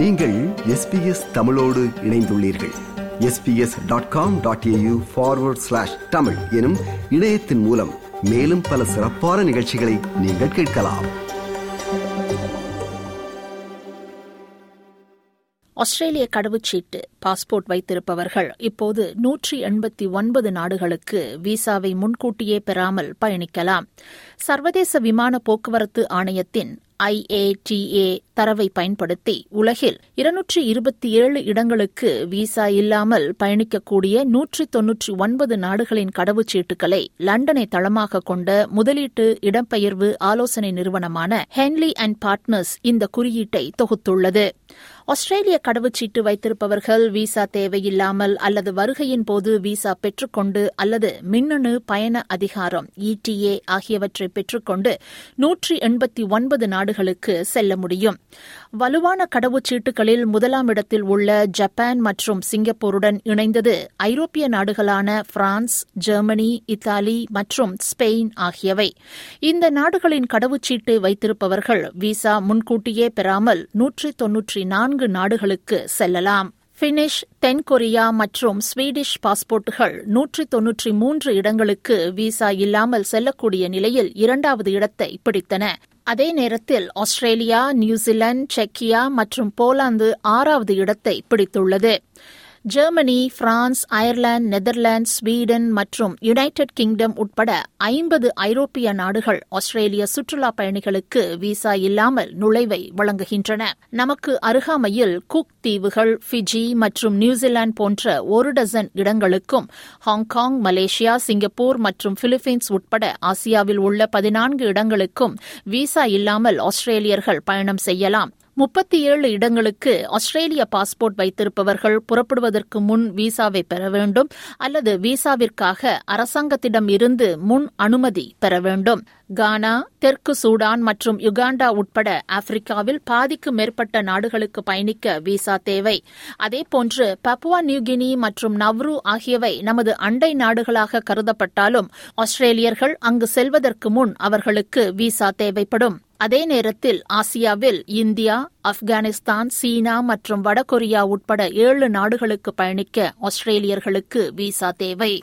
நீங்கள் எஸ்பிஎஸ் தமிழோடு இணைந்துள்ளீர்கள். SBS dot com dot AU forward slash Tamil எனும் இணையத்தின் மூலம் மேலும் பல சிறப்பான நிகழ்ச்சிகளை நீங்கள் கேட்கலாம். ஆஸ்திரேலிய கடவுச்சீட்டு பாஸ்போர்ட் வைத்திருப்பவர்கள் இப்போது நூற்றி எண்பத்தி ஒன்பது நாடுகளுக்கு விசாவை முன்கூட்டியே பெறாமல் பயணிக்கலாம். சர்வதேச விமான போக்குவரத்து ஆணையத்தின் ஐஏடிஏ தரவை பயன்படுத்தி உலகில் இருநூற்றி இருபத்தி ஏழு இடங்களுக்கு விசா இல்லாமல் பயணிக்கக்கூடிய நூற்றி தொன்னூற்றி ஒன்பது நாடுகளின் கடவுச்சீட்டுகளை லண்டனை தளமாக கொண்ட முதலீட்டு இடம்பெயர்வு ஆலோசனை நிறுவனமான ஹென்லி அண்ட் பார்ட்னர்ஸ் இந்த குறியீட்டை தொகுத்துள்ளது. ஆஸ்திரேலிய கடவுச்சீட்டு வைத்திருப்பவர்கள் விசா தேவையில்லாமல் அல்லது வருகையின் போது விசா பெற்றுக்கொண்டு அல்லது மின்னணு பயண அதிகாரம் இடிஏ ஆகியவற்றை பெற்றுக்கொண்டு நூற்றி எண்பத்தி ஒன்பது நாடுகளுக்கு செல்ல முடியும். வலுவான கடவுச்சீட்டுகளில் முதலாம் இடத்தில் உள்ள ஜப்பான் மற்றும் சிங்கப்பூருடன் இணைந்தது ஐரோப்பிய நாடுகளான பிரான்ஸ் ஜெர்மனி இத்தாலி மற்றும் ஸ்பெயின் ஆகியவை. இந்த நாடுகளின் கடவுச்சீட்டு வைத்திருப்பவர்கள் விசா முன்கூட்டியே பெறாமல் நூற்றி தொன்னூற்றி நான்கு நாடுகளுக்கு செல்லலாம். பினிஷ் தென்கொரியா மற்றும் ஸ்வீடிஷ் பாஸ்போர்ட்டுகள் நூற்றி தொன்னூற்றி மூன்று இடங்களுக்கு விசா இல்லாமல் செல்லக்கூடிய நிலையில் இரண்டாவது இடத்தை பிடித்தன. அதே நேரத்தில் ஆஸ்திரேலியா நியூசிலாந்து செக்கியா மற்றும் போலாந்து ஆறாவது இடத்தை பிடித்துள்ளது. Germany France Ireland Netherlands Sweden மற்றும் யுனைடெட் கிங்டம் உட்பட ஐம்பது ஐரோப்பிய நாடுகள் ஆஸ்திரேலிய சுற்றுலா பயணிகளுக்கு விசா இல்லாமல் நுழைவை வழங்குகின்றன. நமக்கு அருகாமையில் குக் தீவுகள் ஃபிஜி மற்றும் நியூசிலாந்து போன்ற ஒரு டசன் இடங்களுக்கும் ஹாங்காங் மலேசியா சிங்கப்பூர் மற்றும் பிலிப்பீன்ஸ் உட்பட ஆசியாவில் உள்ள பதினான்கு இடங்களுக்கும் விசா இல்லாமல் ஆஸ்திரேலியர்கள் பயணம் செய்யலாம். முப்பத்தி ஏழு இடங்களுக்கு ஆஸ்திரேலிய பாஸ்போர்ட் வைத்திருப்பவர்கள் புறப்படுவதற்கு முன் விசாவை பெற வேண்டும் அல்லது விசாவிற்காக அரசாங்கத்திடம் இருந்து முன் அனுமதி பெற வேண்டும். கானா தெற்கு சூடான் மற்றும் யுகாண்டா உட்பட ஆப்பிரிக்காவில் பாதிக்கு மேற்பட்ட நாடுகளுக்கு பயணிக்க விசா தேவை. அதேபோன்று பப்புவா நியூகினி மற்றும் நவ்ரு ஆகியவை நமது அண்டை நாடுகளாக கருதப்பட்டாலும் ஆஸ்திரேலியர்கள் அங்கு செல்வதற்கு முன் அவர்களுக்கு விசா தேவைப்படும். அதே நேரத்தில் ஆசியாவில் இந்தியா ஆப்கானிஸ்தான் சீனா மற்றும் வடகொரியா உட்பட ஏழு நாடுகளுக்கு பயணிக்க ஆஸ்திரேலியர்களுக்கு விசா தேவை.